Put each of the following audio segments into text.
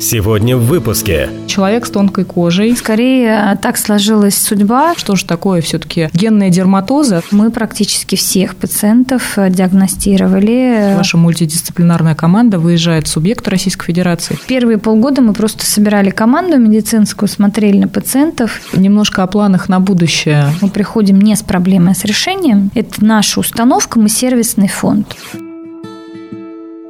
Сегодня в выпуске. Человек с тонкой кожей. Скорее, так сложилась судьба. Что же такое все-таки генная дерматоза? Мы практически всех пациентов диагностировали. Ваша мультидисциплинарная команда выезжает в субъект Российской Федерации. Первые полгода мы просто собирали команду медицинскую, смотрели на пациентов. Немножко о планах на будущее. Мы приходим не с проблемой, а с решением. Это наша установка, мы сервисный фонд.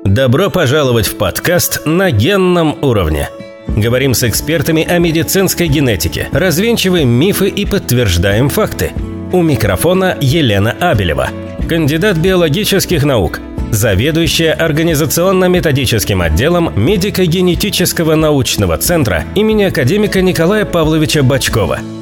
Добро пожаловать в подкаст «На генном уровне». Говорим с экспертами о медицинской генетике, развенчиваем мифы и подтверждаем факты. У микрофона Елена Абелева, кандидат биологических наук, заведующая организационно-методическим отделом медико-генетического научного центра имени академика Николая Павловича Бачкова –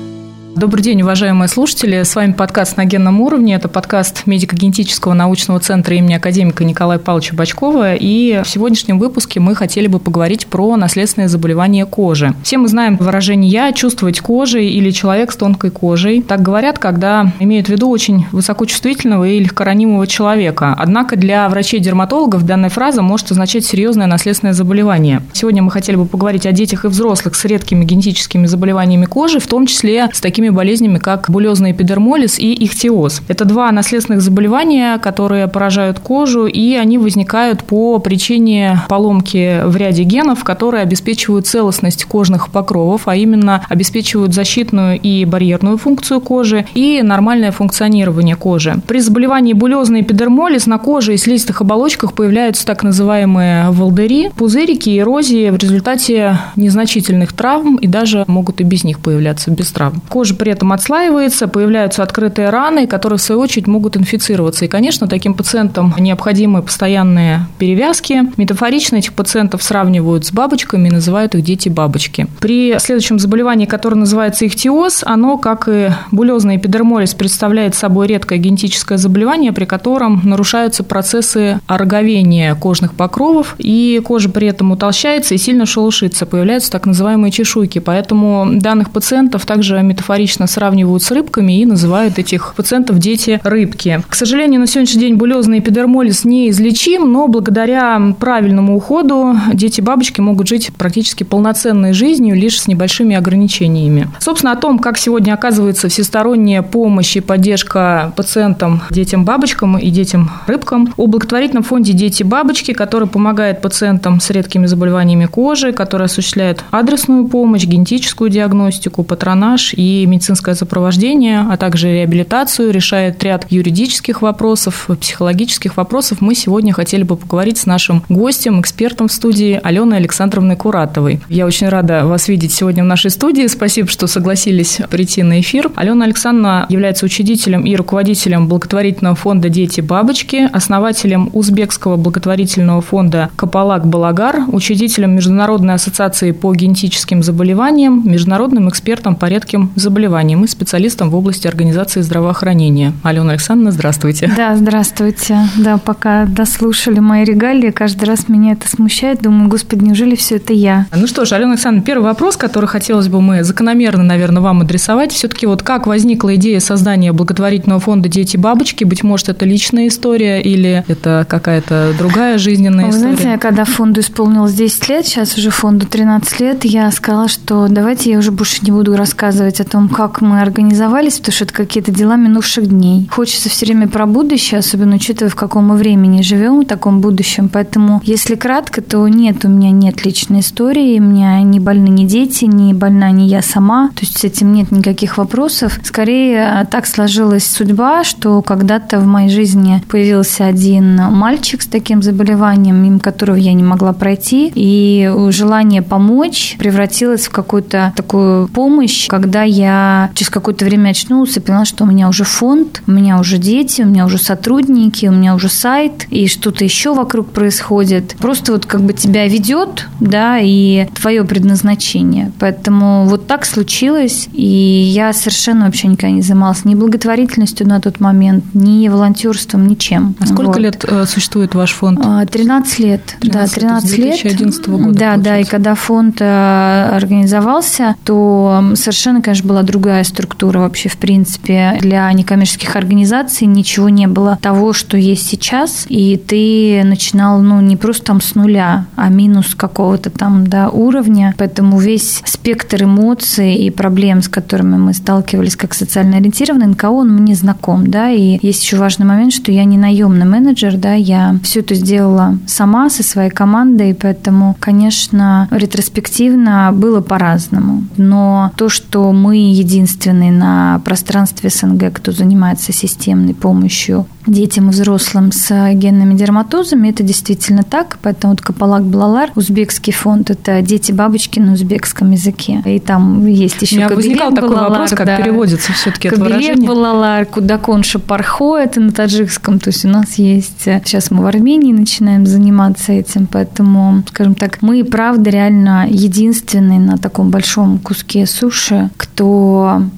Добрый день, уважаемые слушатели. С вами подкаст «На генном уровне». Это подкаст медико-генетического научного центра имени академика Николая Павловича Бачкова. И в сегодняшнем выпуске мы хотели бы поговорить про наследственные заболевания кожи. Все мы знаем выражение «я», «чувствовать кожей» или «человек с тонкой кожей». Так говорят, когда имеют в виду очень высокочувствительного и легкоранимого человека. Однако для врачей-дерматологов данная фраза может означать серьезное наследственное заболевание. Сегодня мы хотели бы поговорить о детях и взрослых с редкими генетическими заболеваниями кожи, в том числе с такими такими болезнями, как булезный эпидермолиз и ихтиоз. Это два наследственных заболевания, которые поражают кожу, и они возникают по причине поломки в ряде генов, которые обеспечивают целостность кожных покровов, а именно обеспечивают защитную и барьерную функцию кожи и нормальное функционирование кожи. При заболевании булезный эпидермолиз на коже и слизистых оболочках появляются так называемые волдыри, пузырики, эрозии в результате незначительных травм и даже могут и без них появляться, без травм. Кожа при этом отслаивается, появляются открытые раны, которые, в свою очередь, могут инфицироваться. И, конечно, таким пациентам необходимы постоянные перевязки. Метафорично этих пациентов сравнивают с бабочками и называют их дети-бабочки. При следующем заболевании, которое называется ихтиоз, оно, как и булезный эпидермолиз, представляет собой редкое генетическое заболевание, при котором нарушаются процессы ороговения кожных покровов, и кожа при этом утолщается и сильно шелушится, появляются так называемые чешуйки. Поэтому данных пациентов также метафорично метафорично сравнивают с рыбками и называют этих пациентов дети-рыбки. К сожалению, на сегодняшний день булезный эпидермолиз неизлечим, но благодаря правильному уходу дети-бабочки могут жить практически полноценной жизнью, лишь с небольшими ограничениями. Собственно, о том, как сегодня оказывается всесторонняя помощь и поддержка пациентам, детям-бабочкам и детям-рыбкам, о благотворительном фонде «Дети-бабочки», который помогает пациентам с редкими заболеваниями кожи, который осуществляет адресную помощь, генетическую диагностику, патронаж и медицинское сопровождение, а также реабилитацию, решает ряд юридических вопросов, психологических вопросов. Мы сегодня хотели бы поговорить с нашим гостем, экспертом в студии Аленой Александровной Куратовой. Я очень рада вас видеть сегодня в нашей студии. Спасибо, что согласились прийти на эфир. Алена Александровна является учредителем и руководителем благотворительного фонда «Дети-бабочки», основателем узбекского благотворительного фонда «Капалак Балагар», учредителем Международной ассоциации по генетическим заболеваниям, международным экспертом по редким заболеваниям заболеваниям и специалистом в области организации здравоохранения. Алена Александровна, здравствуйте. Да, здравствуйте. Да, пока дослушали мои регалии, каждый раз меня это смущает. Думаю, господи, неужели все это я? Ну что ж, Алена Александровна, первый вопрос, который хотелось бы мы закономерно, наверное, вам адресовать. Все-таки вот как возникла идея создания благотворительного фонда «Дети-бабочки»? Быть может, это личная история или это какая-то другая жизненная Вы история? Вы знаете, когда фонду исполнилось 10 лет, сейчас уже фонду 13 лет, я сказала, что давайте я уже больше не буду рассказывать о том, как мы организовались, потому что это какие-то дела минувших дней. Хочется все время про будущее, особенно учитывая, в каком мы времени живем, в таком будущем. Поэтому, если кратко, то нет, у меня нет личной истории, у меня не больны ни дети, не больна ни я сама. То есть с этим нет никаких вопросов. Скорее, так сложилась судьба, что когда-то в моей жизни появился один мальчик с таким заболеванием, мимо которого я не могла пройти, и желание помочь превратилось в какую-то такую помощь, когда я через какое-то время очнулась и поняла, что у меня уже фонд, у меня уже дети, у меня уже сотрудники, у меня уже сайт, и что-то еще вокруг происходит. Просто вот как бы тебя ведет, да, и твое предназначение. Поэтому вот так случилось, и я совершенно вообще никогда не занималась ни благотворительностью на тот момент, ни волонтерством, ничем. А сколько вот. лет э, существует ваш фонд? 13 а, лет. 13, да, 13 лет. 2011 года. Да, получается. да, и когда фонд э, организовался, то совершенно, конечно, была другая структура вообще, в принципе, для некоммерческих организаций. Ничего не было того, что есть сейчас, и ты начинал, ну, не просто там с нуля, а минус какого-то там, да, уровня, поэтому весь спектр эмоций и проблем, с которыми мы сталкивались как социально ориентированный НКО, он мне знаком, да, и есть еще важный момент, что я не наемный менеджер, да, я все это сделала сама со своей командой, поэтому, конечно, ретроспективно было по-разному. Но то, что мы единственные на пространстве СНГ, кто занимается системной помощью детям и взрослым с генными дерматозами. Это действительно так. Поэтому вот Капалак Балалар, узбекский фонд, это дети-бабочки на узбекском языке. И там есть еще У меня возникал такой вопрос, как да. переводится все-таки это выражение. Балалар, Кудакон Шапархо, это на таджикском. То есть у нас есть... Сейчас мы в Армении начинаем заниматься этим, поэтому, скажем так, мы, правда, реально единственные на таком большом куске суши, кто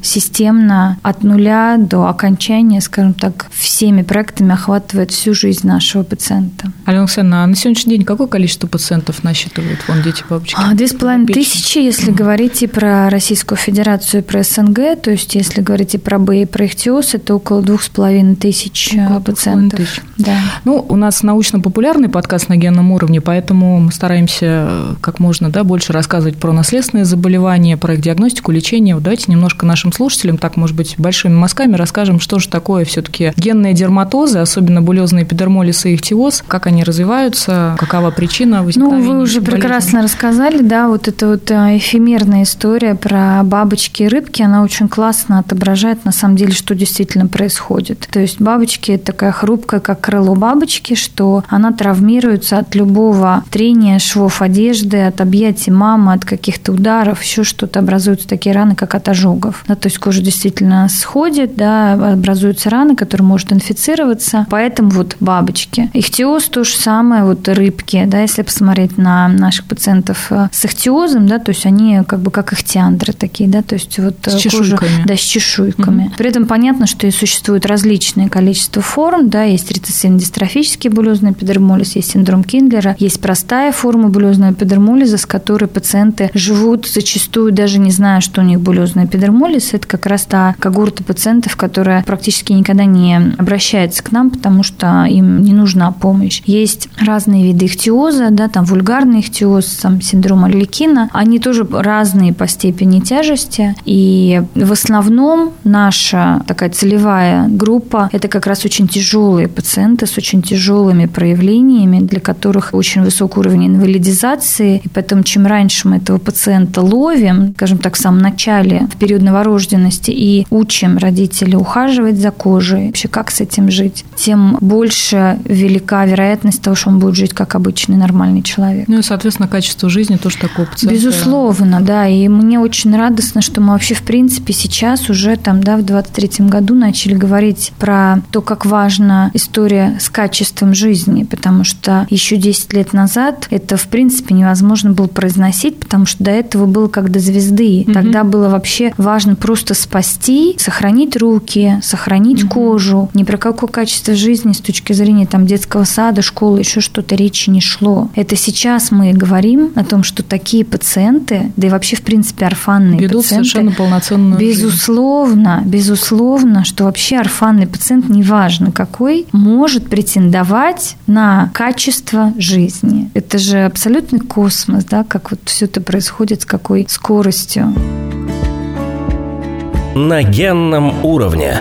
системно от нуля до окончания, скажем так, всеми проектами охватывает всю жизнь нашего пациента. Алена Александровна, а на сегодняшний день какое количество пациентов насчитывает фонд «Дети бабочки»? А, две с половиной тысячи, если говорить и про Российскую Федерацию, и про СНГ, то есть если говорить и про Б, и про Ихтиоз, это около двух с половиной тысяч э, около пациентов. Тысяч. Да. Ну, у нас научно-популярный подкаст на генном уровне, поэтому мы стараемся э, как можно да, больше рассказывать про наследственные заболевания, про их диагностику, лечение. Вот давайте немножко нашим слушателям, так, может быть, большими мазками расскажем, что же такое все-таки дерматоза дерматозы, особенно булезные эпидермолиз и ихтиоз, как они развиваются, какова причина возникновения? Ну, вы уже болезни? прекрасно рассказали, да, вот эта вот э, эфемерная история про бабочки и рыбки, она очень классно отображает на самом деле, что действительно происходит. То есть бабочки – такая хрупкая, как крыло бабочки, что она травмируется от любого трения швов одежды, от объятий мамы, от каких-то ударов, еще что-то образуются такие раны, как от ожогов. Да, то есть кожа действительно сходит, да, образуются раны, которые может инфицировать инфицироваться, поэтому вот бабочки. Ихтиоз то же самое, вот рыбки, да, если посмотреть на наших пациентов с ихтиозом, да, то есть они как бы как ихтиандры такие, да, то есть вот с кожа, да, с чешуйками. Угу. При этом понятно, что и существует различное количество форм, да, есть рецессивно-дистрофический булезный эпидермолиз, есть синдром Киндлера, есть простая форма булезного эпидермолиза, с которой пациенты живут зачастую даже не зная, что у них булезный эпидермолиз. Это как раз та когорта пациентов, которая практически никогда не обращается к нам, потому что им не нужна помощь. Есть разные виды ихтиоза, да, там вульгарный ихтиоз, там синдром Орликина. Они тоже разные по степени тяжести. И в основном наша такая целевая группа – это как раз очень тяжелые пациенты с очень тяжелыми проявлениями, для которых очень высокий уровень инвалидизации. И поэтому чем раньше мы этого пациента ловим, скажем так, в самом начале, в период новорожденности, и учим родителей ухаживать за кожей, вообще как с этим жить, тем больше велика вероятность того, что он будет жить как обычный нормальный человек. Ну и, соответственно, качество жизни тоже такого пациента. Безусловно, да. И мне очень радостно, что мы вообще, в принципе, сейчас уже там, да, в 23-м году начали говорить про то, как важна история с качеством жизни, потому что еще 10 лет назад это, в принципе, невозможно было произносить, потому что до этого было как до звезды. Угу. Тогда было вообще важно просто спасти, сохранить руки, сохранить угу. кожу, ни про какую никакого качества жизни с точки зрения там, детского сада, школы, еще что-то речи не шло. Это сейчас мы говорим о том, что такие пациенты, да и вообще, в принципе, орфанные Ведут пациенты... совершенно полноценную Безусловно, жизнь. безусловно, что вообще орфанный пациент, неважно какой, может претендовать на качество жизни. Это же абсолютный космос, да, как вот все это происходит, с какой скоростью. На генном уровне.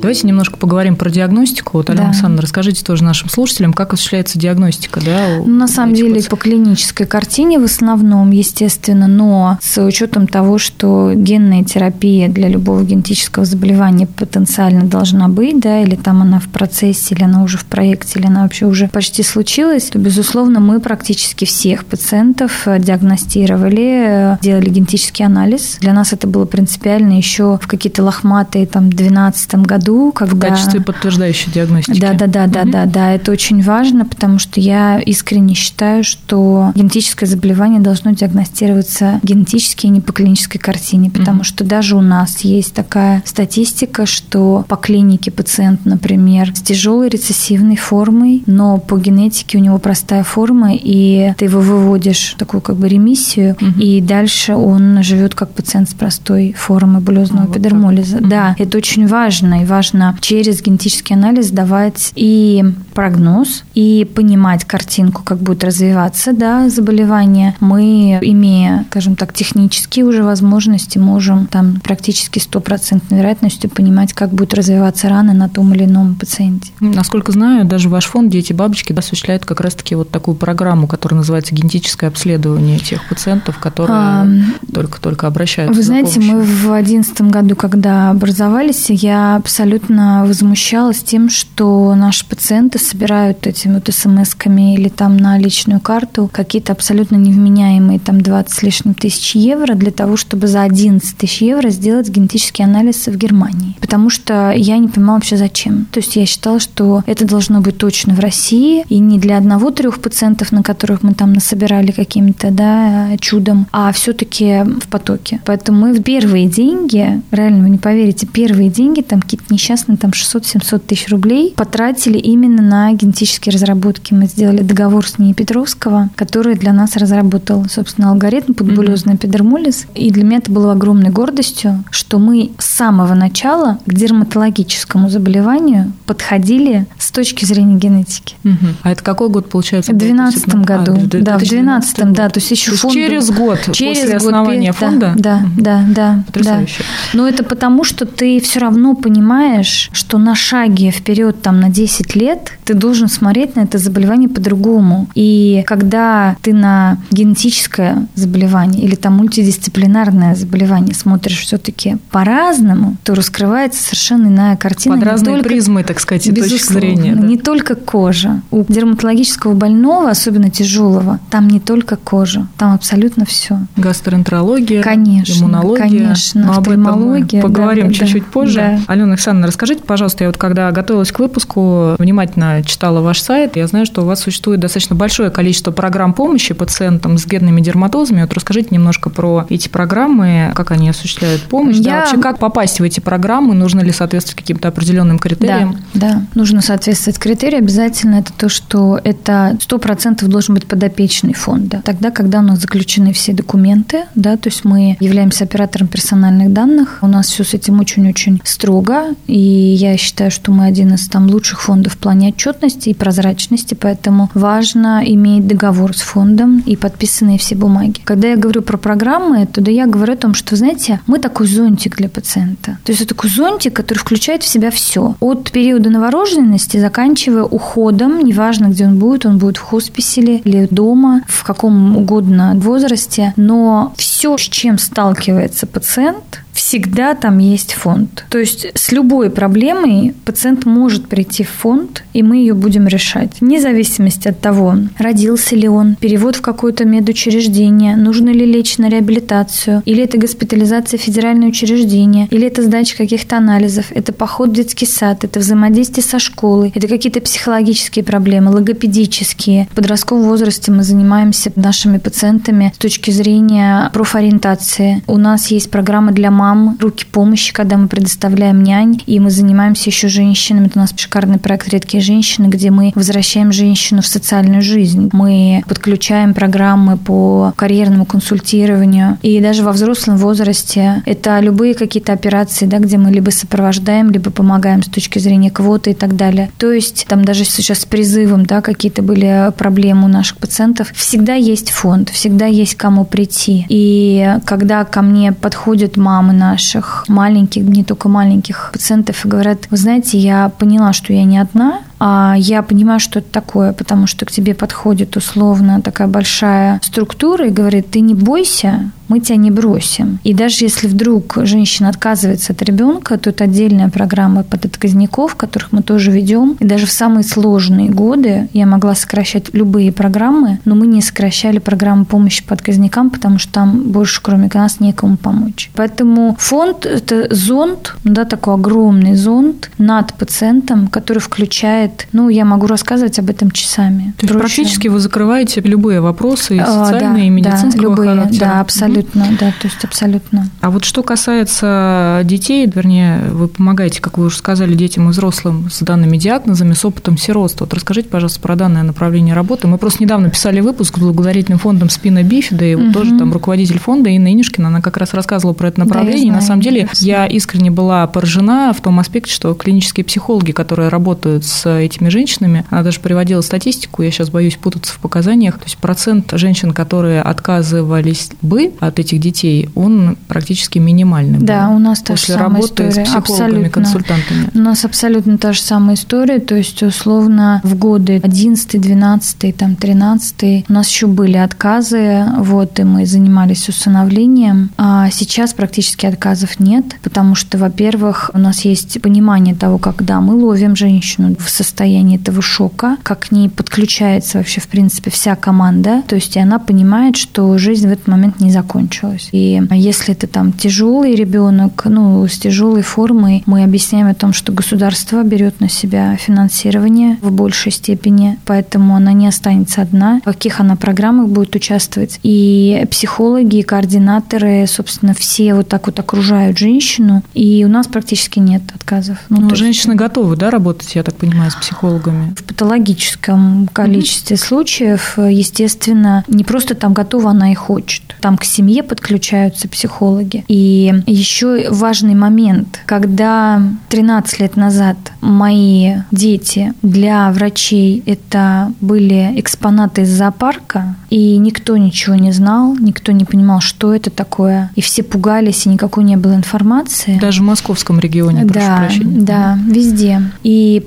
Давайте немножко поговорим про диагностику. Вот, Алена да. Александровна, расскажите тоже нашим слушателям, как осуществляется диагностика. Да, ну, на самом деле, пациентов. по клинической картине в основном, естественно, но с учетом того, что генная терапия для любого генетического заболевания потенциально должна быть, да, или там она в процессе, или она уже в проекте, или она вообще уже почти случилась, то, безусловно, мы практически всех пациентов диагностировали, делали генетический анализ. Для нас это было принципиально еще в какие-то лохматые там 12 году году, когда... В качестве подтверждающей диагностики. Да, да, да, да, да, да. Это очень важно, потому что я искренне считаю, что генетическое заболевание должно диагностироваться генетически, а не по клинической картине, потому что даже у нас есть такая статистика, что по клинике пациент, например, с тяжелой рецессивной формой, но по генетике у него простая форма, и ты его выводишь в такую как бы ремиссию, угу. и дальше он живет как пациент с простой формой булезного вот эпидермолиза. Угу. Да, это очень важно, и важно через генетический анализ давать и прогноз, и понимать картинку, как будет развиваться да, заболевание. Мы, имея, скажем так, технические уже возможности, можем там практически стопроцентной вероятностью понимать, как будет развиваться раны на том или ином пациенте. Насколько знаю, даже ваш фонд «Дети бабочки» осуществляет как раз-таки вот такую программу, которая называется «Генетическое обследование тех пациентов, которые а, только-только обращаются Вы знаете, мы в 2011 году, когда образовались, я абсолютно возмущалась тем, что наши пациенты собирают этими вот смс-ками или там на личную карту какие-то абсолютно невменяемые там 20 с лишним тысяч евро для того, чтобы за 11 тысяч евро сделать генетический анализ в Германии. Потому что я не понимала вообще зачем. То есть я считала, что это должно быть точно в России и не для одного-трех пациентов, на которых мы там насобирали каким-то да, чудом, а все-таки в потоке. Поэтому мы в первые деньги, реально вы не поверите, первые деньги, там какие-то несчастные, там 600-700 тысяч рублей потратили именно на генетические разработки. Мы сделали договор с НИИ Петровского, который для нас разработал, собственно, алгоритм под булезный эпидермолиз. И для меня это было огромной гордостью, что мы с самого начала к дерматологическому заболеванию подходили с точки зрения генетики. Угу. А это какой год получается? В 2012 году. А, да, в 2012, да. То есть еще то есть фонд... через год через после год основания фонда? Да, угу. да, да. Потрясающе. Да. Но это потому, что ты все равно понимаешь, что на шаге вперед там на 10 лет ты должен смотреть на это заболевание по-другому. И когда ты на генетическое заболевание или там мультидисциплинарное заболевание смотришь все-таки по-разному, то раскрывается совершенно иная картина. Под разные только, призмы, так сказать, и точки зрения. Да? Не только кожа. У дерматологического больного, особенно тяжелого, там не только кожа, там абсолютно все. Гастроэнтерология, конечно, иммунология. Конечно, Но об этом мы поговорим да, чуть-чуть да, позже. Да. Алена Александровна, расскажите, пожалуйста, я вот когда готовилась к выпуску, внимательно читала ваш сайт, я знаю, что у вас существует достаточно большое количество программ помощи пациентам с генными дерматозами. Вот расскажите немножко про эти программы, как они осуществляют помощь, я... да, вообще как попасть в эти программы, нужно ли соответствовать каким-то определенным критериям? Да, да, нужно соответствовать критериям. Обязательно это то, что это 100% должен быть подопечный фонда. Тогда, когда у нас заключены все документы, да, то есть мы являемся оператором персональных данных, у нас все с этим очень-очень строго, и я считаю, что мы один из там лучших фондов в плане отчетности и прозрачности, поэтому важно иметь договор с фондом и подписанные все бумаги. Когда я говорю про программы, то да я говорю о том, что, знаете, мы такой зонтик для пациента. То есть это такой зонтик, который включает в себя все. От периода новорожденности, заканчивая уходом, неважно, где он будет, он будет в хосписе или дома, в каком угодно возрасте, но все, с чем сталкивается пациент, всегда там есть фонд. То есть с любой проблемой пациент может прийти в фонд, и мы ее будем решать. Вне зависимости от того, родился ли он, перевод в какое-то медучреждение, нужно ли лечь на реабилитацию, или это госпитализация в федеральное учреждение, или это сдача каких-то анализов, это поход в детский сад, это взаимодействие со школой, это какие-то психологические проблемы, логопедические. В подростковом возрасте мы занимаемся нашими пациентами с точки зрения профориентации. У нас есть программа для мам, мам, руки помощи, когда мы предоставляем нянь, и мы занимаемся еще женщинами. Это у нас шикарный проект «Редкие женщины», где мы возвращаем женщину в социальную жизнь. Мы подключаем программы по карьерному консультированию. И даже во взрослом возрасте это любые какие-то операции, да, где мы либо сопровождаем, либо помогаем с точки зрения квоты и так далее. То есть там даже сейчас с призывом да, какие-то были проблемы у наших пациентов. Всегда есть фонд, всегда есть кому прийти. И когда ко мне подходят мамы наших маленьких, не только маленьких пациентов и говорят, вы знаете, я поняла, что я не одна, я понимаю, что это такое, потому что к тебе подходит условно такая большая структура и говорит, ты не бойся, мы тебя не бросим. И даже если вдруг женщина отказывается от ребенка, то это отдельная программа под отказников, которых мы тоже ведем. И даже в самые сложные годы я могла сокращать любые программы, но мы не сокращали программу помощи по отказникам, потому что там больше, кроме нас, некому помочь. Поэтому фонд – это зонд, да, такой огромный зонд над пациентом, который включает, ну, я могу рассказывать об этом часами. То есть практически вы закрываете любые вопросы, а, социальные, да, и медицинского да, любые, характера. Да, абсолютно Абсолютно, да, то есть абсолютно. А вот что касается детей, вернее, вы помогаете, как вы уже сказали, детям и взрослым с данными диагнозами, с опытом сиротства. Вот расскажите, пожалуйста, про данное направление работы. Мы просто недавно писали выпуск с благотворительным фондом Спина Бифида, и вот угу. тоже там руководитель фонда Инна Инишкина, она как раз рассказывала про это направление. Да, и на самом деле я искренне была поражена в том аспекте, что клинические психологи, которые работают с этими женщинами, она даже приводила статистику, я сейчас боюсь путаться в показаниях, то есть процент женщин, которые отказывались бы от этих детей, он практически минимальный. Да, был. у нас та же самая работы история. с психологами, абсолютно. консультантами. У нас абсолютно та же самая история, то есть условно в годы 11, 12, там 13 у нас еще были отказы, вот, и мы занимались усыновлением, а сейчас практически отказов нет, потому что, во-первых, у нас есть понимание того, когда мы ловим женщину в состоянии этого шока, как к ней подключается вообще, в принципе, вся команда, то есть она понимает, что жизнь в этот момент не закончена закончилось. И если это там тяжелый ребенок, ну, с тяжелой формой, мы объясняем о том, что государство берет на себя финансирование в большей степени, поэтому она не останется одна, в каких она программах будет участвовать. И психологи, и координаторы, собственно, все вот так вот окружают женщину, и у нас практически нет отказов. Ну, Но женщины есть... готовы, да, работать, я так понимаю, с психологами? В патологическом количестве mm-hmm. случаев, естественно, не просто там готова, она и хочет. Там к семье подключаются психологи. И еще важный момент, когда 13 лет назад мои дети для врачей это были экспонаты из зоопарка, и никто ничего не знал, никто не понимал, что это такое, и все пугались, и никакой не было информации. Даже в московском регионе, прошу да, прощения. Да, везде. И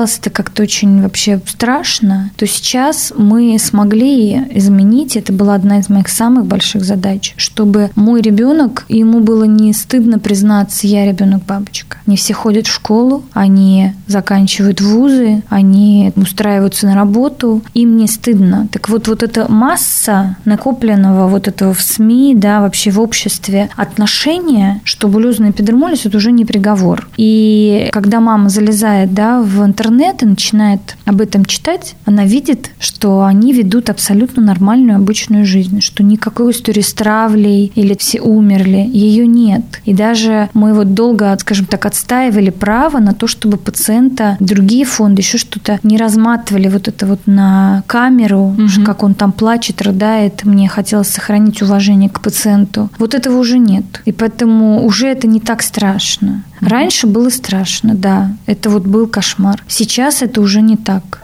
представлялось это как-то очень вообще страшно. То сейчас мы смогли изменить, это была одна из моих самых больших задач, чтобы мой ребенок, ему было не стыдно признаться, я ребенок бабочка. Не все ходят в школу, они заканчивают вузы, они устраиваются на работу, им не стыдно. Так вот, вот эта масса накопленного вот этого в СМИ, да, вообще в обществе отношения, что булезный эпидермолиз – это уже не приговор. И когда мама залезает, да, в интернет и начинает об этом читать, она видит, что они ведут абсолютно нормальную обычную жизнь, что никакой истории с травлей или все умерли, ее нет. И даже мы вот долго, скажем так, отстаивали право на то, чтобы пациента другие фонды еще что-то не разматывали вот это вот на камеру, угу. как он там плачет, рыдает, мне хотелось сохранить уважение к пациенту. Вот этого уже нет. И поэтому уже это не так страшно. Раньше было страшно, да. Это вот был кошмар. Сейчас это уже не так.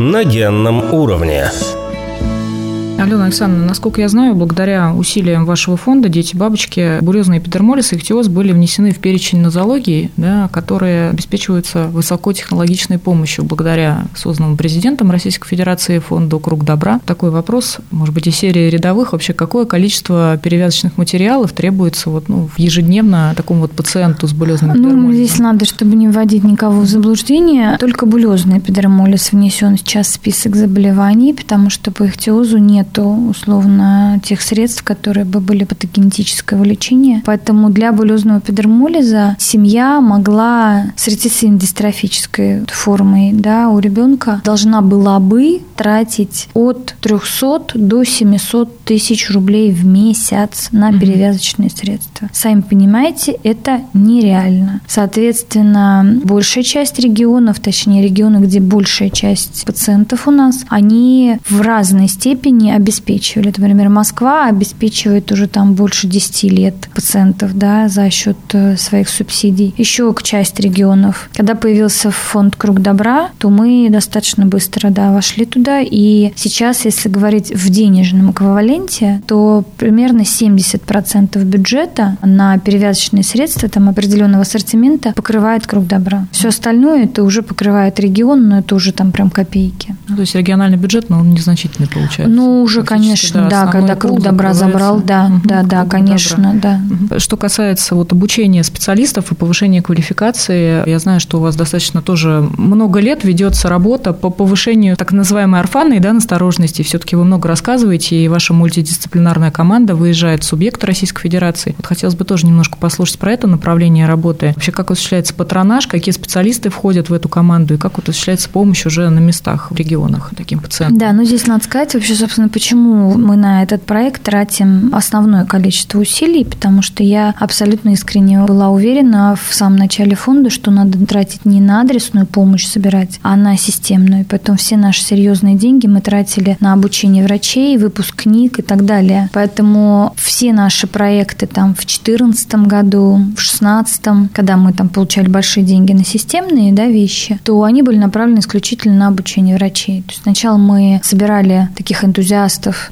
На генном уровне. Алена Александровна, насколько я знаю, благодаря усилиям вашего фонда «Дети-бабочки» бурезный эпидермолиз и ихтиоз были внесены в перечень нозологии, да, которые обеспечиваются высокотехнологичной помощью благодаря созданному президентом Российской Федерации фонду «Круг добра». Такой вопрос, может быть, из серии рядовых. Вообще, какое количество перевязочных материалов требуется вот, ну, ежедневно такому вот пациенту с булезным эпидермолизом? Ну, здесь надо, чтобы не вводить никого в заблуждение, только булезный эпидермолиз внесен сейчас в список заболеваний, потому что по ихтиозу нет нету условно тех средств, которые бы были патогенетического лечения. Поэтому для булезного эпидермолиза семья могла с рецессивно-дистрофической формой да, у ребенка должна была бы тратить от 300 до 700 тысяч рублей в месяц на перевязочные средства. Сами понимаете, это нереально. Соответственно, большая часть регионов, точнее регионы, где большая часть пациентов у нас, они в разной степени обеспечивали. Например, Москва обеспечивает уже там больше 10 лет пациентов да, за счет э, своих субсидий. Еще к часть регионов. Когда появился фонд «Круг добра», то мы достаточно быстро да, вошли туда. И сейчас, если говорить в денежном эквиваленте, то примерно 70% бюджета на перевязочные средства там, определенного ассортимента покрывает «Круг добра». Все остальное это уже покрывает регион, но это уже там прям копейки. Ну, то есть региональный бюджет, но он незначительный получается. Ну, уже, конечно, да, да когда «Круг добра» забрал, да, угу, да, да, конечно, добра. да. Что касается вот обучения специалистов и повышения квалификации, я знаю, что у вас достаточно тоже много лет ведется работа по повышению так называемой орфанной да, насторожности. Все-таки вы много рассказываете, и ваша мультидисциплинарная команда выезжает в субъект Российской Федерации. Вот хотелось бы тоже немножко послушать про это направление работы. Вообще, как осуществляется патронаж, какие специалисты входят в эту команду, и как вот осуществляется помощь уже на местах, в регионах таким пациентам? Да, ну здесь надо сказать вообще, собственно, почему мы на этот проект тратим основное количество усилий, потому что я абсолютно искренне была уверена в самом начале фонда, что надо тратить не на адресную помощь собирать, а на системную. Поэтому все наши серьезные деньги мы тратили на обучение врачей, выпуск книг и так далее. Поэтому все наши проекты там в 2014 году, в 2016, когда мы там получали большие деньги на системные да, вещи, то они были направлены исключительно на обучение врачей. То есть сначала мы собирали таких энтузиастов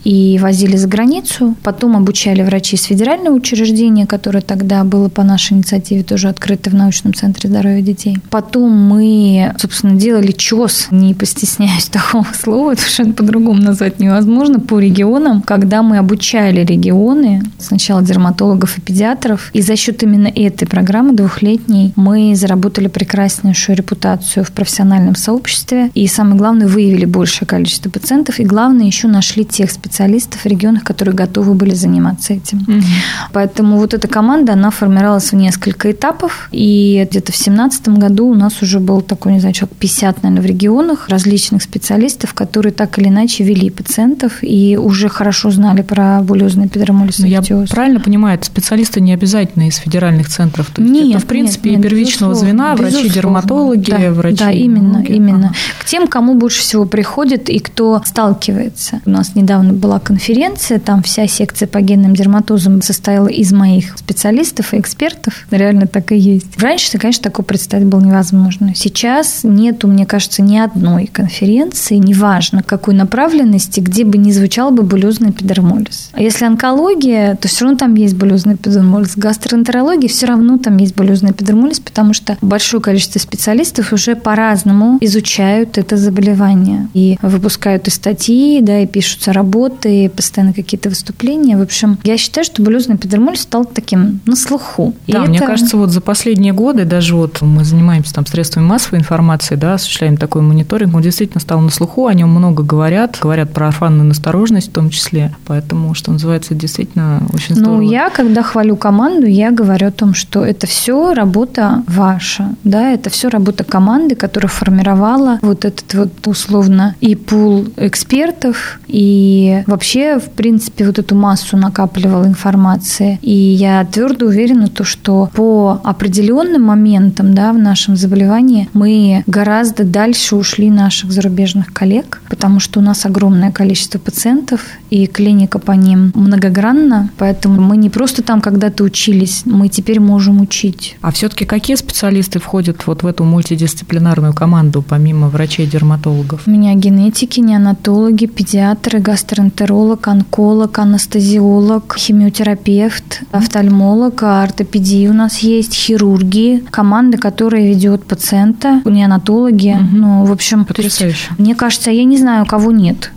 и возили за границу, потом обучали врачей с федерального учреждения, которое тогда было по нашей инициативе тоже открыто в научном центре здоровья детей. Потом мы, собственно, делали ЧОС, не постесняюсь такого слова, потому что по-другому назвать невозможно, по регионам, когда мы обучали регионы, сначала дерматологов и педиатров, и за счет именно этой программы двухлетней мы заработали прекраснейшую репутацию в профессиональном сообществе, и самое главное, выявили большее количество пациентов, и главное, еще нашли тех специалистов в регионах, которые готовы были заниматься этим. Угу. Поэтому вот эта команда, она формировалась в несколько этапов, и где-то в 2017 году у нас уже был такой, не знаю, человек 50, наверное, в регионах различных специалистов, которые так или иначе вели пациентов и уже хорошо знали про булезный эпидермолиз ну, Я правильно понимаю, это специалисты не обязательно из федеральных центров? То есть нет, это, в принципе, нет, нет, первичного звена, врачи-дерматологи, да, врачи... Да, именно, ага. именно. К тем, кому больше всего приходит и кто сталкивается. У нас недавно была конференция, там вся секция по генным дерматозам состояла из моих специалистов и экспертов. Реально так и есть. Раньше, конечно, такое представить было невозможно. Сейчас нету, мне кажется, ни одной конференции, неважно какой направленности, где бы не звучал бы булезный эпидермолиз. А если онкология, то все равно там есть булезный эпидермолиз. Гастроэнтерология все равно там есть булезный эпидермолиз, потому что большое количество специалистов уже по-разному изучают это заболевание. И выпускают и статьи, да, и пишутся работы, и постоянно какие-то выступления. В общем, я считаю, что булезный эпидермолиз стал таким на слуху. И да, это... мне кажется, вот за последние годы, даже вот мы занимаемся там средствами массовой информации, да, осуществляем такой мониторинг, он действительно стал на слуху, о нем много говорят, говорят про орфанную настороженность в том числе. Поэтому, что называется, действительно очень ну, здорово. Ну, я, когда хвалю команду, я говорю о том, что это все работа ваша, да, это все работа команды, которая формировала вот этот вот условно и пул экспертов, и вообще, в принципе, вот эту массу накапливала информации. И я твердо уверена, то, что по определенным моментам да, в нашем заболевании мы гораздо дальше ушли наших зарубежных коллег, потому что у нас огромное количество пациентов, и клиника по ним многогранна, поэтому мы не просто там когда-то учились, мы теперь можем учить. А все-таки какие специалисты входят вот в эту мультидисциплинарную команду, помимо врачей-дерматологов? У меня генетики, неонатологи, педиатры, гастроэнтеролог, онколог, анестезиолог, химиотерапевт, офтальмолог, ортопедия у нас есть, хирурги, команда, которая ведет пациента, неонатологи. Угу. Ну, в общем, Потрясающе. мне кажется, я не знаю, кого нет.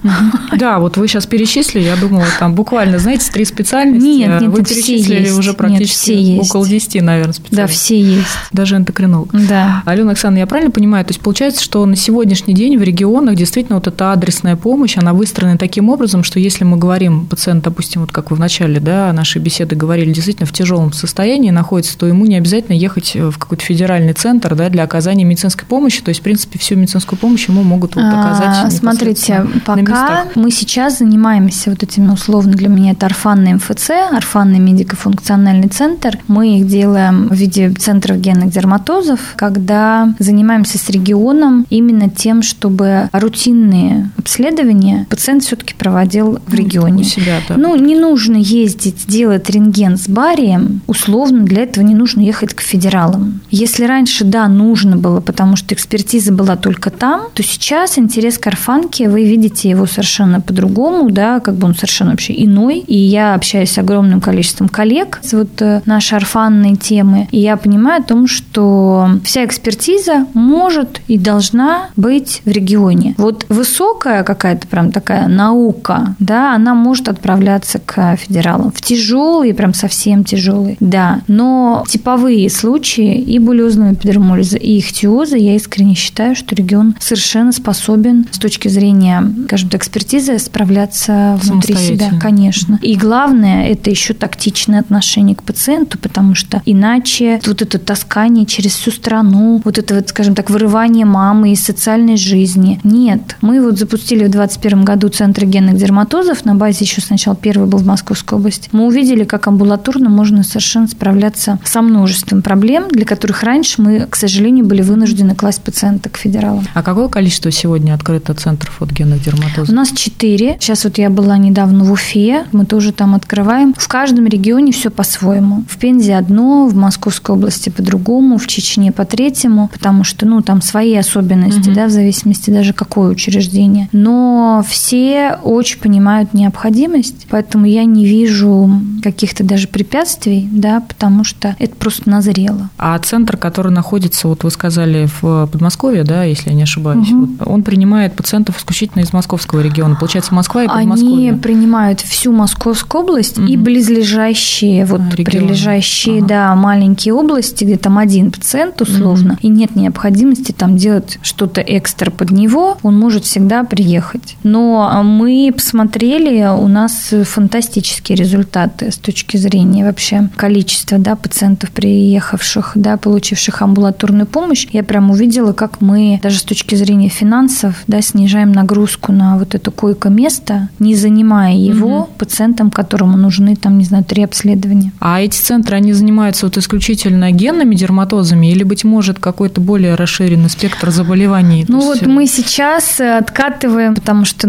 Да, вот вы сейчас перечислили, я думала, там буквально, знаете, три специальности. Нет, нет, вы перечислили уже практически около 10, наверное, специальностей. Да, все есть. Даже эндокринолог. Да. Алена Оксана, я правильно понимаю, то есть получается, что на сегодняшний день в регионах действительно вот эта адресная помощь, она выстроена таким образом, что если мы говорим, пациент, допустим, вот как вы в начале да, нашей беседы говорили, действительно в тяжелом состоянии находится, то ему не обязательно ехать в какой-то федеральный центр да, для оказания медицинской помощи, то есть, в принципе, всю медицинскую помощь ему могут вот оказать а, Смотрите, пока мы сейчас занимаемся вот этими условно для меня это орфанный МФЦ, орфанный медико-функциональный центр. Мы их делаем в виде центров генных дерматозов, когда занимаемся с регионом именно тем, чтобы рутинные обследования пациент все-таки проводил в регионе. У себя, да. Ну, не нужно ездить делать рентген с барием, условно, для этого не нужно ехать к федералам. Если раньше, да, нужно было, потому что экспертиза была только там, то сейчас интерес к орфанке, вы видите его совершенно по-другому, да, как бы он совершенно вообще иной. И я общаюсь с огромным количеством коллег с вот э, нашей орфанной темы, и я понимаю о том, что вся экспертиза может и должна быть в регионе. Вот высокая какая-то прям такая наука, да, она может отправляться к федералам. В тяжелые, прям совсем тяжелые, да. Но типовые случаи и булезного эпидермолиза, и ихтиоза, я искренне считаю, что регион совершенно способен с точки зрения, скажем так, экспертизы справляться внутри себя, конечно. И главное, это еще тактичное отношение к пациенту, потому что иначе вот это таскание через всю страну, вот это вот, скажем так, вырывание мамы из социальной жизни. Нет. Мы вот запустили в 2021 году центр генных дерматозов на базе еще сначала первый был в Московской области. Мы увидели, как амбулаторно можно совершенно справляться со множеством проблем, для которых раньше мы, к сожалению, были вынуждены класть пациента к федералам. А какое количество сегодня открыто центров от генных дерматозов? У нас четыре. Сейчас вот я была недавно в Уфе, мы тоже там открываем. В каждом регионе все по-своему. В Пензе одно, в Московской области по-другому, в Чечне по третьему, потому что, ну, там свои особенности, угу. да, в зависимости даже какое учреждение. Но все очень понимают необходимость, поэтому я не вижу каких-то даже препятствий, да, потому что это просто назрело. А центр, который находится, вот вы сказали, в Подмосковье, да, если я не ошибаюсь, угу. вот, он принимает пациентов исключительно из московского региона. Получается, Москва и Подмосковье. Они принимают всю Московскую область угу. и близлежащие, вот Регион. прилежащие, ага. да, маленькие области, где там один пациент условно, угу. и нет необходимости там делать что-то экстра под него, он может всегда приехать. Но мы посмотрели, у нас фантастические результаты с точки зрения вообще количества да, пациентов, приехавших, да, получивших амбулаторную помощь. Я прям увидела, как мы даже с точки зрения финансов да, снижаем нагрузку на вот это койко-место, не занимая его угу. пациентам, которому нужны, там, не знаю, три обследования. А эти центры, они занимаются вот исключительно генными дерматозами или, быть может, какой-то более расширенный спектр заболеваний? Ну вот мы сейчас откатываем, потому что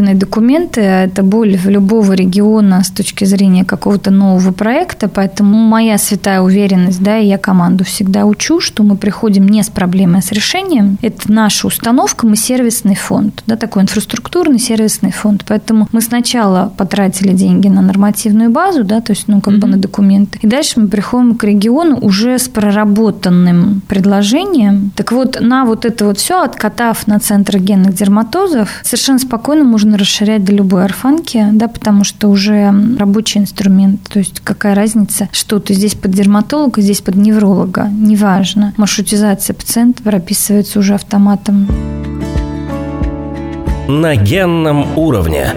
нормативные документы – это боль любого региона с точки зрения какого-то нового проекта, поэтому моя святая уверенность, да, и я команду всегда учу, что мы приходим не с проблемой, а с решением. Это наша установка, мы сервисный фонд, да, такой инфраструктурный сервисный фонд. Поэтому мы сначала потратили деньги на нормативную базу, да, то есть, ну, как mm-hmm. бы на документы. И дальше мы приходим к региону уже с проработанным предложением. Так вот, на вот это вот все, откатав на центр генных дерматозов, совершенно спокойно можно расширять до любой орфанки, да, потому что уже рабочий инструмент. То есть какая разница, что ты здесь под дерматолога, здесь под невролога, неважно. Маршрутизация пациента прописывается уже автоматом. На генном уровне.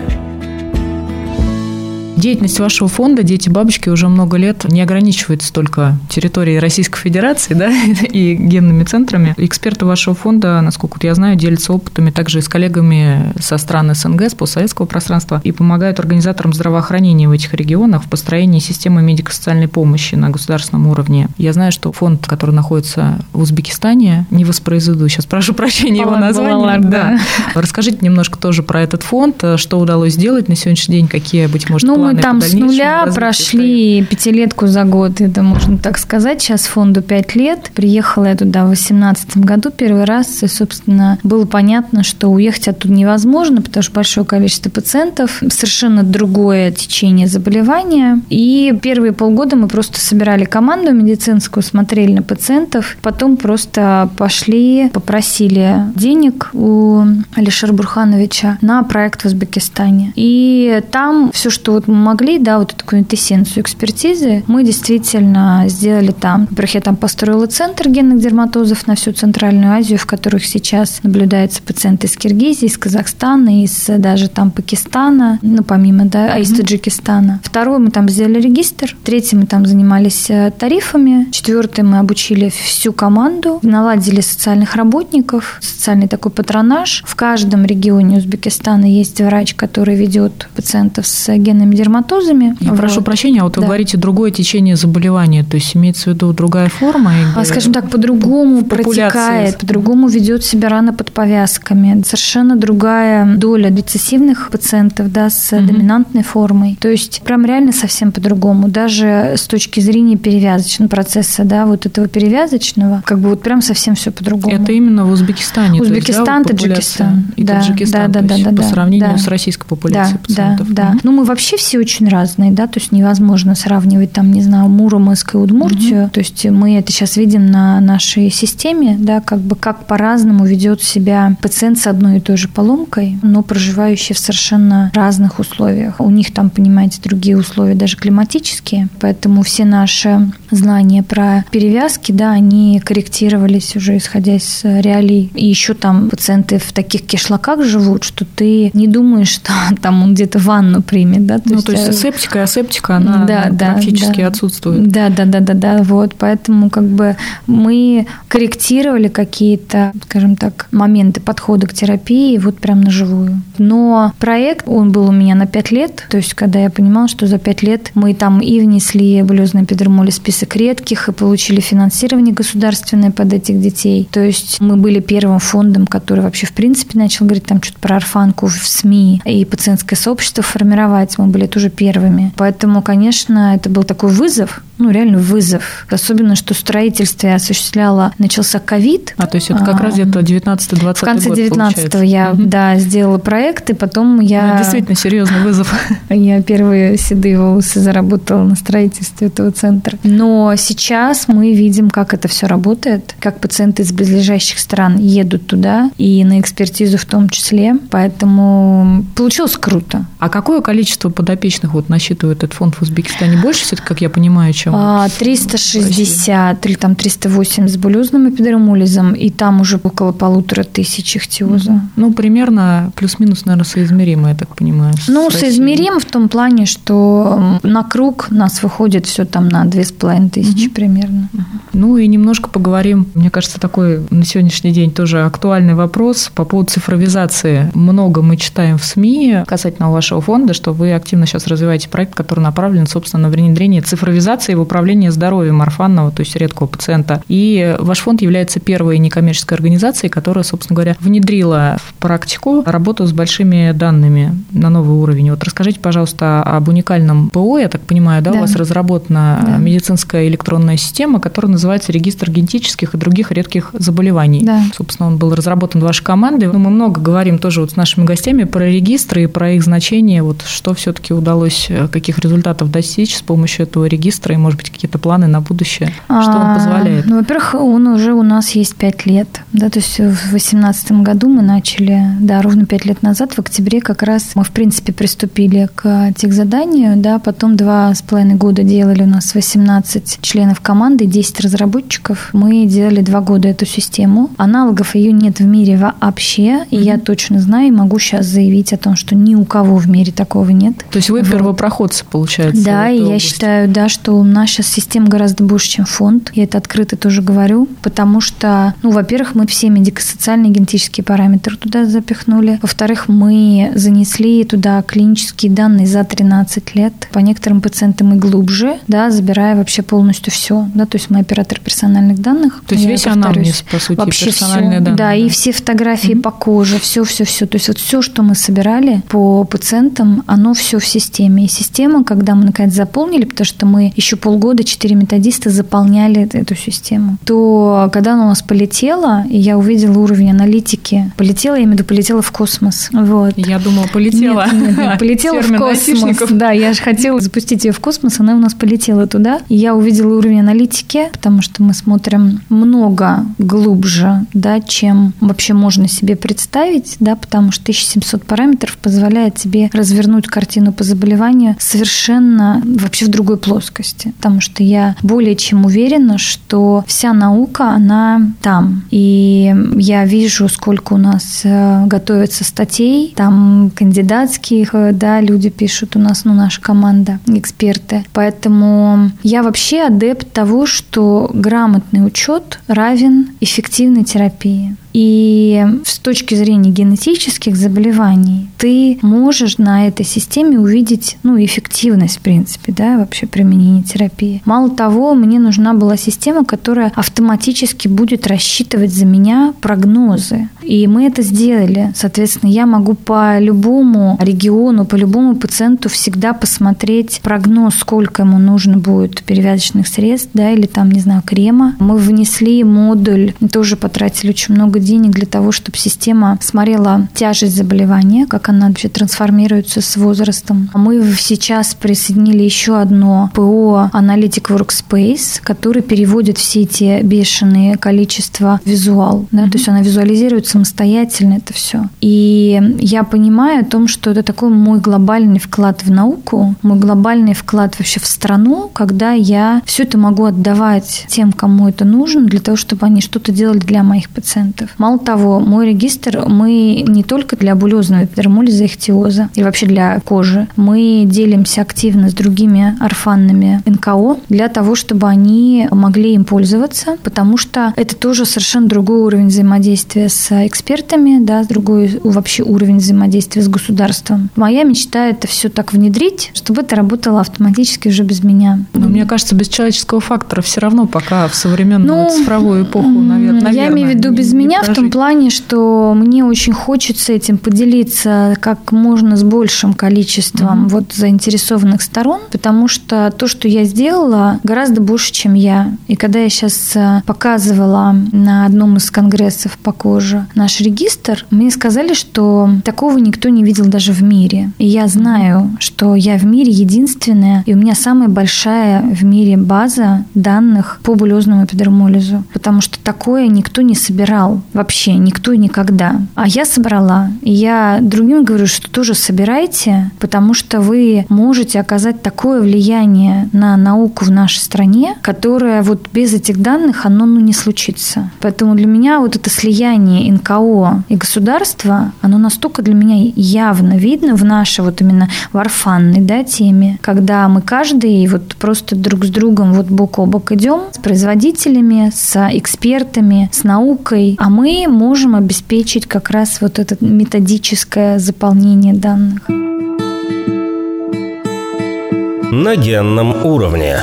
Деятельность вашего фонда «Дети бабочки» уже много лет не ограничивается только территорией Российской Федерации да, и генными центрами. Эксперты вашего фонда, насколько я знаю, делятся опытами также и с коллегами со стран СНГ, с постсоветского пространства и помогают организаторам здравоохранения в этих регионах в построении системы медико-социальной помощи на государственном уровне. Я знаю, что фонд, который находится в Узбекистане, не воспроизведу, сейчас прошу прощения его название. Да. Расскажите немножко тоже про этот фонд, что удалось сделать на сегодняшний день, какие, быть может, ну, планы там с нуля прошли стоит. пятилетку за год, это можно так сказать. Сейчас фонду пять лет. Приехала я туда в 2018 году первый раз, и, собственно, было понятно, что уехать оттуда невозможно, потому что большое количество пациентов, совершенно другое течение заболевания. И первые полгода мы просто собирали команду медицинскую, смотрели на пациентов, потом просто пошли, попросили денег у Алишера Бурхановича на проект в Узбекистане. И там все, что вот могли, да, вот эту квинтэссенцию экспертизы мы действительно сделали там. Во-первых, я там построила центр генных дерматозов на всю Центральную Азию, в которых сейчас наблюдаются пациенты из Киргизии, из Казахстана, из даже там Пакистана, ну, помимо, да, а из Таджикистана. Второй мы там сделали регистр. Третий мы там занимались э, тарифами. Четвертый мы обучили всю команду, наладили социальных работников, социальный такой патронаж. В каждом регионе Узбекистана есть врач, который ведет пациентов с генными дерматозами. Я вот. прошу прощения, а вот да. вы говорите другое течение заболевания, то есть имеется в виду другая форма? А, скажем так, по-другому протекает, по-другому ведет себя рана под повязками. Совершенно другая доля рецессивных пациентов да, с угу. доминантной формой. То есть прям реально совсем по-другому. Даже с точки зрения перевязочного процесса, да, вот этого перевязочного, как бы вот прям совсем все по-другому. Это именно в Узбекистане. Узбекистан, есть, да, Таджикистан. И да, Таджикистан. Да, да, да, да, по сравнению да. с российской популяцией да, пациентов. Да, да. Ну, мы вообще все очень разные, да, то есть невозможно сравнивать там, не знаю, Муромск и Удмуртию. Угу. То есть мы это сейчас видим на нашей системе, да, как бы как по-разному ведет себя пациент с одной и той же поломкой, но проживающий в совершенно разных условиях. У них там, понимаете, другие условия, даже климатические, поэтому все наши знания про перевязки, да, они корректировались уже исходя из реалий. И еще там пациенты в таких кишлаках живут, что ты не думаешь, что там он где-то ванну примет, да. То ну, то есть э, септика и асептика, она да, практически да, отсутствует. Да, да, да, да, да, вот, поэтому как бы мы корректировали какие-то, скажем так, моменты подхода к терапии вот прям на живую. Но проект, он был у меня на 5 лет, то есть когда я понимала, что за 5 лет мы там и внесли булезный эпидермоль в список редких, и получили финансирование государственное под этих детей. То есть мы были первым фондом, который вообще в принципе начал говорить там что-то про орфанку в СМИ и пациентское сообщество формировать. Мы были тоже первыми. Поэтому, конечно, это был такой вызов, ну, реально вызов. Особенно, что строительство осуществляла, начался ковид. А, то есть это как а, раз где-то 19-20 год, В конце 19-го я, угу. да, сделала проект, и потом я... Ну, действительно серьезный вызов. Я первые седые волосы заработала на строительстве этого центра. Но сейчас мы видим, как это все работает, как пациенты из близлежащих стран едут туда, и на экспертизу в том числе. Поэтому получилось круто. А какое количество подопечных вот насчитывает этот фонд в Узбекистане? Больше все-таки, как я понимаю, чем чем? 360 или там 308 с булезным эпидермолизом, и там уже около полутора тысяч ихтиоза. Ну, примерно плюс-минус, наверное, соизмеримо, я так понимаю. Ну, соизмеримо в том плане, что на круг нас выходит все там на две с половиной тысячи угу. примерно. Ну и немножко поговорим, мне кажется, такой на сегодняшний день тоже актуальный вопрос по поводу цифровизации. Много мы читаем в СМИ касательно вашего фонда, что вы активно сейчас развиваете проект, который направлен, собственно, на внедрение цифровизации в управление здоровьем орфанного, то есть редкого пациента. И ваш фонд является первой некоммерческой организацией, которая, собственно говоря, внедрила в практику работу с большими данными на новый уровень. Вот расскажите, пожалуйста, об уникальном ПО. Я так понимаю, да, да. у вас разработана да. медицинская электронная система, которая называется регистр генетических и других редких заболеваний. Да. Собственно, он был разработан вашей командой. Мы много говорим тоже вот с нашими гостями про регистры и про их значение. Вот что все-таки удалось, э, каких результатов достичь с помощью этого регистра и может быть, какие-то планы на будущее? Что он а, позволяет? Ну, во-первых, он уже у нас есть пять лет. Да, то есть в 2018 году мы начали, да, ровно пять лет назад, в октябре как раз мы, в принципе, приступили к техзаданию, да, потом два с половиной года делали у нас 18 членов команды, 10 разработчиков. Мы делали два года эту систему. Аналогов ее нет в мире вообще, и mm-hmm. я точно знаю и могу сейчас заявить о том, что ни у кого в мире такого нет. То есть вы вот. первопроходцы, получается? Да, и я считаю, да, что наша система гораздо больше, чем фонд. Я это открыто тоже говорю, потому что, ну, во-первых, мы все медико-социальные генетические параметры туда запихнули. Во-вторых, мы занесли туда клинические данные за 13 лет. По некоторым пациентам и глубже, да, забирая вообще полностью все. Да, то есть мы оператор персональных данных. То есть весь анамнез, по сути, вообще персональные все, данные. Да, и все фотографии mm-hmm. по коже, все-все-все. То есть вот все, что мы собирали по пациентам, оно все в системе. И система, когда мы наконец заполнили, потому что мы еще полгода четыре методиста заполняли эту систему. То когда она у нас полетела, и я увидела уровень аналитики, полетела, я имею в виду, полетела в космос. Вот. Я думала, полетела. Нет, нет, нет, полетела в космос. Да, я же хотела запустить ее в космос, она у нас полетела туда. И я увидела уровень аналитики, потому что мы смотрим много глубже, да, чем вообще можно себе представить, да, потому что 1700 параметров позволяет тебе развернуть картину по заболеванию совершенно вообще в другой плоскости потому что я более чем уверена, что вся наука, она там. И я вижу, сколько у нас э, готовится статей, там кандидатских, э, да, люди пишут у нас, ну, наша команда, эксперты. Поэтому я вообще адепт того, что грамотный учет равен эффективной терапии. И с точки зрения генетических заболеваний ты можешь на этой системе увидеть ну, эффективность, в принципе, да, вообще применения терапии. Мало того, мне нужна была система, которая автоматически будет рассчитывать за меня прогнозы. И мы это сделали. Соответственно, я могу по любому региону, по любому пациенту всегда посмотреть прогноз, сколько ему нужно будет перевязочных средств, да, или там, не знаю, крема. Мы внесли модуль, тоже потратили очень много денег для того, чтобы система смотрела тяжесть заболевания, как она вообще трансформируется с возрастом. Мы сейчас присоединили еще одно ПО Analytic Workspace, который переводит все эти бешеные количества визуал. Да, mm-hmm. То есть она визуализирует самостоятельно это все. И я понимаю о том, что это такой мой глобальный вклад в науку, мой глобальный вклад вообще в страну, когда я все это могу отдавать тем, кому это нужно, для того, чтобы они что-то делали для моих пациентов. Мало того, мой регистр мы не только для булезного эпидермолиза ихтиоза, и вообще для кожи. Мы делимся активно с другими орфанными НКО для того, чтобы они могли им пользоваться, потому что это тоже совершенно другой уровень взаимодействия с экспертами, да, другой вообще уровень взаимодействия с государством. Моя мечта – это все так внедрить, чтобы это работало автоматически уже без меня. Но мне кажется, без человеческого фактора все равно пока в современную ну, цифровую эпоху, наверное, Я имею в виду без меня в том плане, что мне очень хочется этим поделиться как можно с большим количеством mm-hmm. вот заинтересованных сторон, потому что то, что я сделала, гораздо больше, чем я. И когда я сейчас э, показывала на одном из конгрессов по коже наш регистр, мне сказали, что такого никто не видел даже в мире. И я знаю, что я в мире единственная, и у меня самая большая в мире база данных по булезному эпидермолизу, потому что такое никто не собирал вообще, никто и никогда. А я собрала. И я другим говорю, что тоже собирайте, потому что вы можете оказать такое влияние на науку в нашей стране, которое вот без этих данных оно ну, не случится. Поэтому для меня вот это слияние НКО и государства, оно настолько для меня явно видно в нашей вот именно варфанной да, теме, когда мы каждый вот просто друг с другом вот бок о бок идем с производителями, с экспертами, с наукой, а мы можем обеспечить как раз вот это методическое заполнение данных. На генном уровне.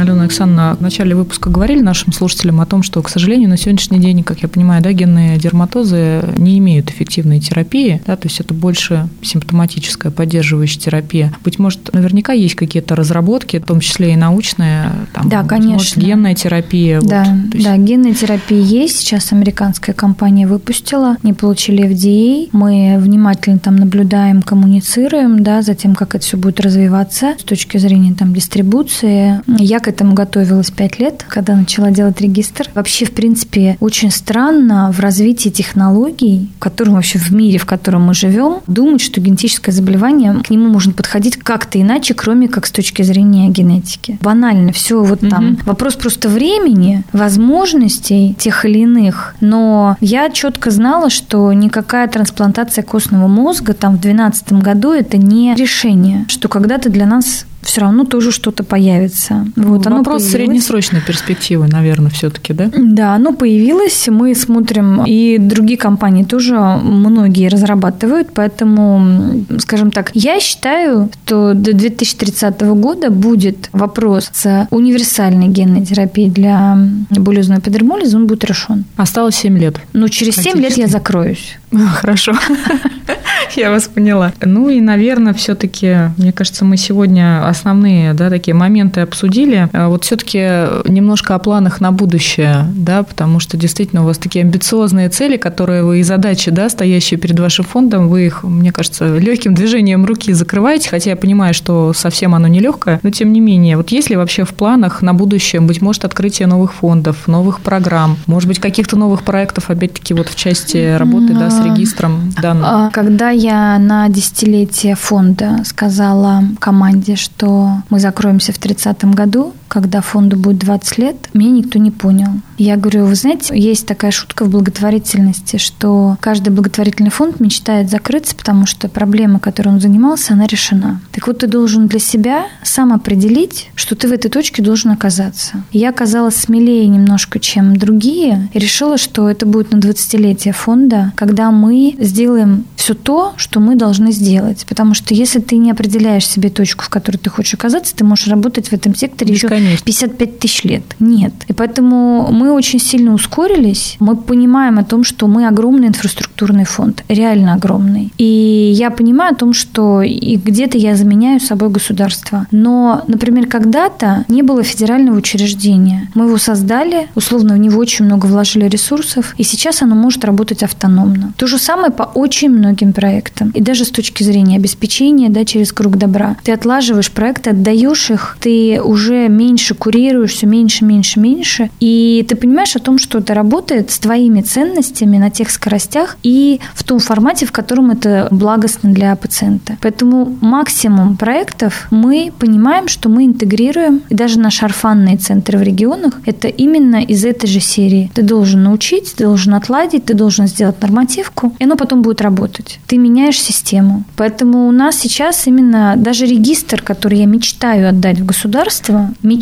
Алена Александровна, в начале выпуска говорили нашим слушателям о том, что, к сожалению, на сегодняшний день, как я понимаю, да, генные дерматозы не имеют эффективной терапии, да, то есть это больше симптоматическая поддерживающая терапия. Быть может, наверняка есть какие-то разработки, в том числе и научные, там, да, конечно. Может, генная терапия. Да, вот, есть... да, генная терапия есть. Сейчас американская компания выпустила, не получили FDA. Мы внимательно там наблюдаем, коммуницируем, да, за тем, как это все будет развиваться с точки зрения там дистрибуции. Я к этому готовилась пять лет, когда начала делать регистр. Вообще, в принципе, очень странно в развитии технологий, в котором вообще в мире, в котором мы живем, думать, что генетическое заболевание, к нему можно подходить как-то иначе, кроме как с точки зрения генетики. Банально, все вот там. Угу. Вопрос просто времени, возможностей тех или иных. Но я четко знала, что никакая трансплантация костного мозга там в 2012 году это не решение, что когда-то для нас все равно тоже что-то появится. Вот, оно Вопрос появилось. среднесрочной перспективы, наверное, все-таки, да? Да, оно появилось, мы смотрим, и другие компании тоже многие разрабатывают, поэтому, скажем так, я считаю, что до 2030 года будет вопрос с универсальной генной терапией для булезного эпидермолиза, он будет решен. Осталось 7 лет. Ну, через 7 лет я закроюсь. Хорошо. Я вас поняла. Ну и, наверное, все-таки, мне кажется, мы сегодня основные да, такие моменты обсудили. А вот все-таки немножко о планах на будущее, да, потому что действительно у вас такие амбициозные цели, которые вы и задачи, да, стоящие перед вашим фондом, вы их, мне кажется, легким движением руки закрываете, хотя я понимаю, что совсем оно нелегкое, но тем не менее, вот есть ли вообще в планах на будущее, быть может, открытие новых фондов, новых программ, может быть, каких-то новых проектов, опять-таки, вот в части работы, да, с регистром данных? А, когда я на десятилетие фонда сказала команде, что мы закроемся в 30 году, когда фонду будет 20 лет, меня никто не понял. Я говорю, вы знаете, есть такая шутка в благотворительности, что каждый благотворительный фонд мечтает закрыться, потому что проблема, которой он занимался, она решена. Так вот, ты должен для себя сам определить, что ты в этой точке должен оказаться. Я оказалась смелее немножко, чем другие, и решила, что это будет на 20-летие фонда, когда мы сделаем все то, что мы должны сделать. Потому что если ты не определяешь себе точку, в которой ты хочешь оказаться, ты можешь работать в этом секторе еще 55 тысяч лет. Нет. И поэтому мы очень сильно ускорились. Мы понимаем о том, что мы огромный инфраструктурный фонд. Реально огромный. И я понимаю о том, что и где-то я заменяю собой государство. Но, например, когда-то не было федерального учреждения. Мы его создали, условно в него очень много вложили ресурсов, и сейчас оно может работать автономно. То же самое по очень многим проектам. И даже с точки зрения обеспечения, да, через круг добра. Ты отлаживаешь проекты, отдаешь их, ты уже меньше курируешь, все меньше, меньше, меньше. И ты понимаешь о том, что это работает с твоими ценностями на тех скоростях и в том формате, в котором это благостно для пациента. Поэтому максимум проектов мы понимаем, что мы интегрируем, и даже наши орфанные центры в регионах, это именно из этой же серии. Ты должен научить, ты должен отладить, ты должен сделать нормативку, и оно потом будет работать. Ты меняешь систему. Поэтому у нас сейчас именно даже регистр, который я мечтаю отдать в государство, мечтаю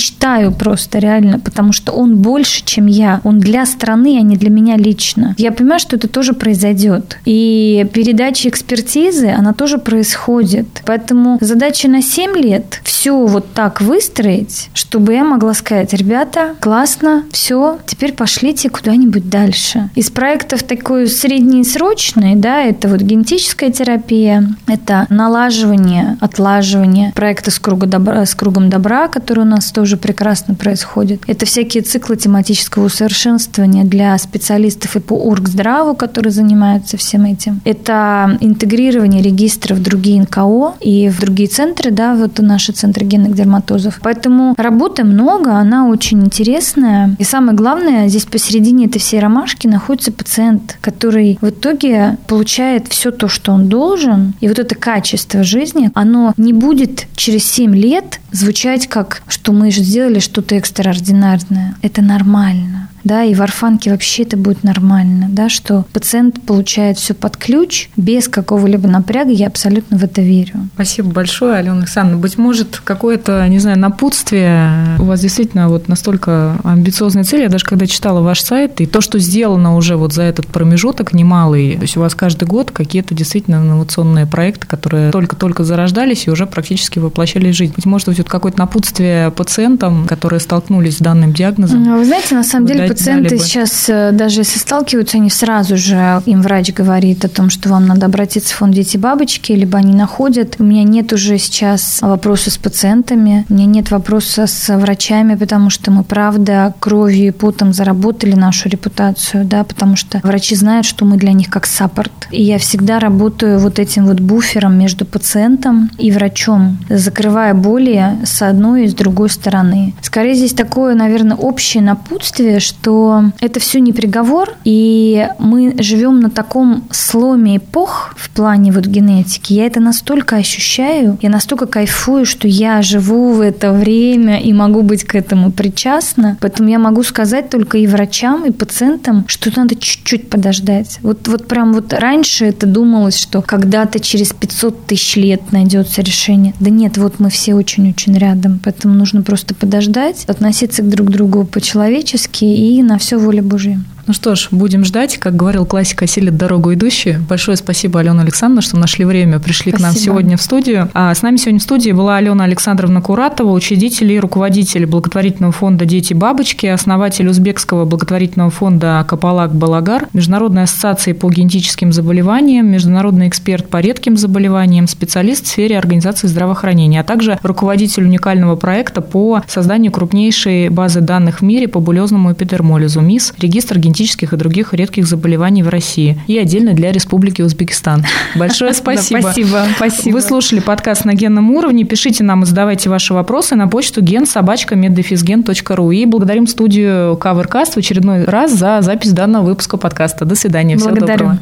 просто реально, потому что он больше, чем я. Он для страны, а не для меня лично. Я понимаю, что это тоже произойдет. И передача экспертизы, она тоже происходит. Поэтому задача на 7 лет все вот так выстроить, чтобы я могла сказать, ребята, классно, все, теперь пошлите куда-нибудь дальше. Из проектов такой среднесрочный, да, это вот генетическая терапия, это налаживание, отлаживание проекта с, круга добра, с кругом добра, который у нас тоже прекрасно происходит. Это всякие циклы тематического усовершенствования для специалистов и по Оргздраву, которые занимаются всем этим. Это интегрирование регистров в другие НКО и в другие центры, да, вот наши центры генных дерматозов. Поэтому работы много, она очень интересная. И самое главное, здесь посередине этой всей ромашки находится пациент, который в итоге получает все то, что он должен. И вот это качество жизни, оно не будет через 7 лет звучать как, что мы же сделали что-то экстраординарное. Это нормально да, и в орфанке вообще это будет нормально, да, что пациент получает все под ключ без какого-либо напряга, я абсолютно в это верю. Спасибо большое, Алена Александровна. Быть может, какое-то, не знаю, напутствие, у вас действительно вот настолько амбициозные цели, я даже когда читала ваш сайт, и то, что сделано уже вот за этот промежуток немалый, то есть у вас каждый год какие-то действительно инновационные проекты, которые только-только зарождались и уже практически воплощались в жизнь. Быть может, вот какое-то напутствие пациентам, которые столкнулись с данным диагнозом? Вы знаете, на самом деле пациенты сейчас, э, даже если сталкиваются, они сразу же, им врач говорит о том, что вам надо обратиться в фонд «Дети бабочки», либо они находят. У меня нет уже сейчас вопроса с пациентами, у меня нет вопроса с врачами, потому что мы, правда, кровью и потом заработали нашу репутацию, да, потому что врачи знают, что мы для них как саппорт. И я всегда работаю вот этим вот буфером между пациентом и врачом, закрывая боли с одной и с другой стороны. Скорее здесь такое, наверное, общее напутствие, что что это все не приговор, и мы живем на таком сломе эпох в плане вот генетики. Я это настолько ощущаю, я настолько кайфую, что я живу в это время и могу быть к этому причастна. Поэтому я могу сказать только и врачам, и пациентам, что надо чуть-чуть подождать. Вот, вот прям вот раньше это думалось, что когда-то через 500 тысяч лет найдется решение. Да нет, вот мы все очень-очень рядом, поэтому нужно просто подождать, относиться к друг другу по-человечески и и на все воля Божия. Ну что ж, будем ждать. Как говорил классик, осилит дорогу идущие. Большое спасибо, Алена Александровна, что нашли время, пришли спасибо. к нам сегодня в студию. А с нами сегодня в студии была Алена Александровна Куратова, учредитель и руководитель благотворительного фонда «Дети бабочки», основатель узбекского благотворительного фонда «Капалак Балагар», Международной ассоциации по генетическим заболеваниям, международный эксперт по редким заболеваниям, специалист в сфере организации здравоохранения, а также руководитель уникального проекта по созданию крупнейшей базы данных в мире по булезному эпидермолизу МИС, регистр генетических генетических и других редких заболеваний в России и отдельно для Республики Узбекистан. Большое спасибо. Спасибо, спасибо. Вы слушали подкаст на генном уровне. Пишите нам и задавайте ваши вопросы на почту gensobachka.meddefisgen.ru и благодарим студию Covercast в очередной раз за запись данного выпуска подкаста. До свидания. Всего Благодарю. доброго.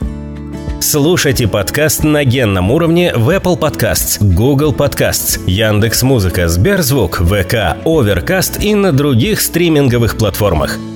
Слушайте подкаст на генном уровне в Apple Podcasts, Google Podcasts, Яндекс.Музыка, Сберзвук, ВК, Overcast и на других стриминговых платформах –